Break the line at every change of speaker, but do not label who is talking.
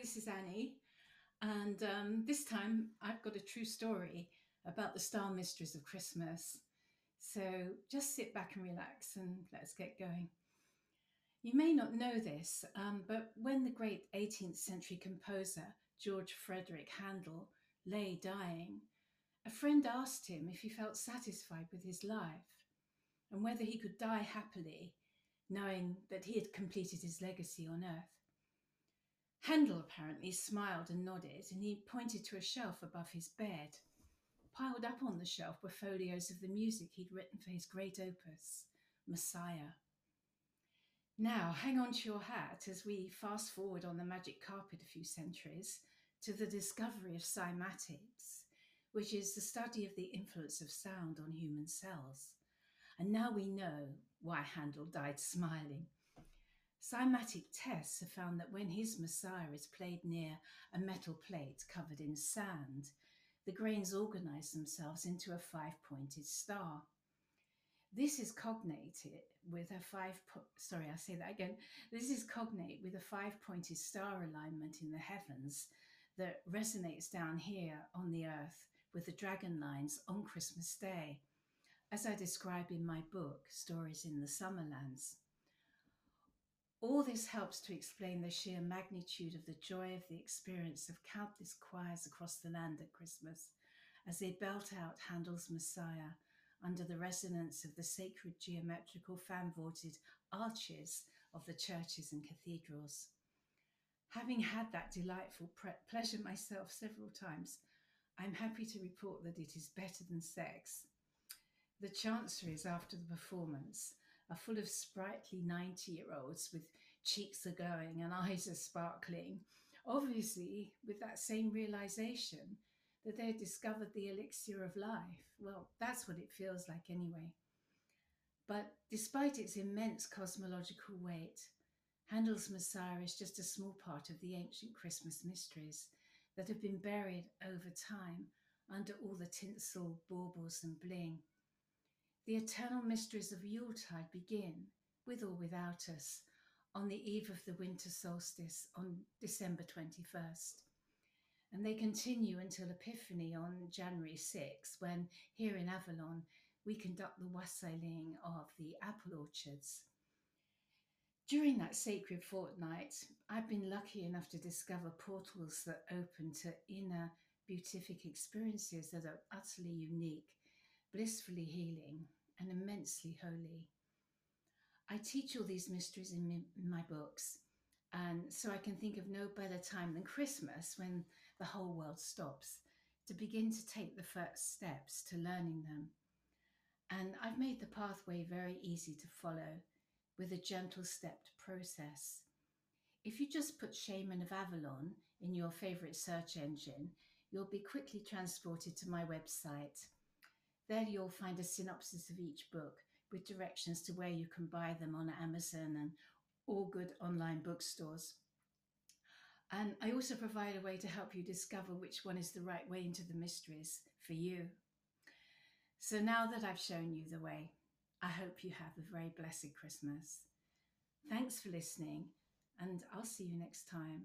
this is Annie, and um, this time I've got a true story about the Star Mysteries of Christmas. So just sit back and relax and let's get going. You may not know this, um, but when the great 18th century composer George Frederick Handel lay dying, a friend asked him if he felt satisfied with his life and whether he could die happily, knowing that he had completed his legacy on earth. Handel apparently smiled and nodded, and he pointed to a shelf above his bed. Piled up on the shelf were folios of the music he'd written for his great opus, Messiah. Now, hang on to your hat as we fast forward on the magic carpet a few centuries to the discovery of cymatics, which is the study of the influence of sound on human cells. And now we know why Handel died smiling. Cymatic tests have found that when his Messiah is played near a metal plate covered in sand, the grains organize themselves into a five pointed star. This is cognate with a five, po- sorry, I'll say that again. This is cognate with a five pointed star alignment in the heavens that resonates down here on the earth with the dragon lines on Christmas Day, as I describe in my book, Stories in the Summerlands. All this helps to explain the sheer magnitude of the joy of the experience of countless choirs across the land at Christmas as they belt out Handel's Messiah under the resonance of the sacred geometrical fan vaulted arches of the churches and cathedrals. Having had that delightful pre- pleasure myself several times, I'm happy to report that it is better than sex. The chanceries after the performance are full of sprightly 90 year olds with cheeks are glowing and eyes are sparkling, obviously, with that same realization that they discovered the elixir of life. Well, that's what it feels like anyway. But despite its immense cosmological weight, Handel's Messiah is just a small part of the ancient Christmas mysteries that have been buried over time under all the tinsel, baubles, and bling. The eternal mysteries of Yuletide begin, with or without us, on the eve of the winter solstice on December 21st. And they continue until Epiphany on January 6, when here in Avalon we conduct the wassailing of the apple orchards. During that sacred fortnight, I've been lucky enough to discover portals that open to inner beatific experiences that are utterly unique, blissfully healing, and immensely holy. I teach all these mysteries in my books, and so I can think of no better time than Christmas when the whole world stops to begin to take the first steps to learning them. And I've made the pathway very easy to follow with a gentle stepped process. If you just put Shaman of Avalon in your favorite search engine, you'll be quickly transported to my website there you'll find a synopsis of each book with directions to where you can buy them on Amazon and all good online bookstores. And I also provide a way to help you discover which one is the right way into the mysteries for you. So now that I've shown you the way, I hope you have a very blessed Christmas. Thanks for listening, and I'll see you next time.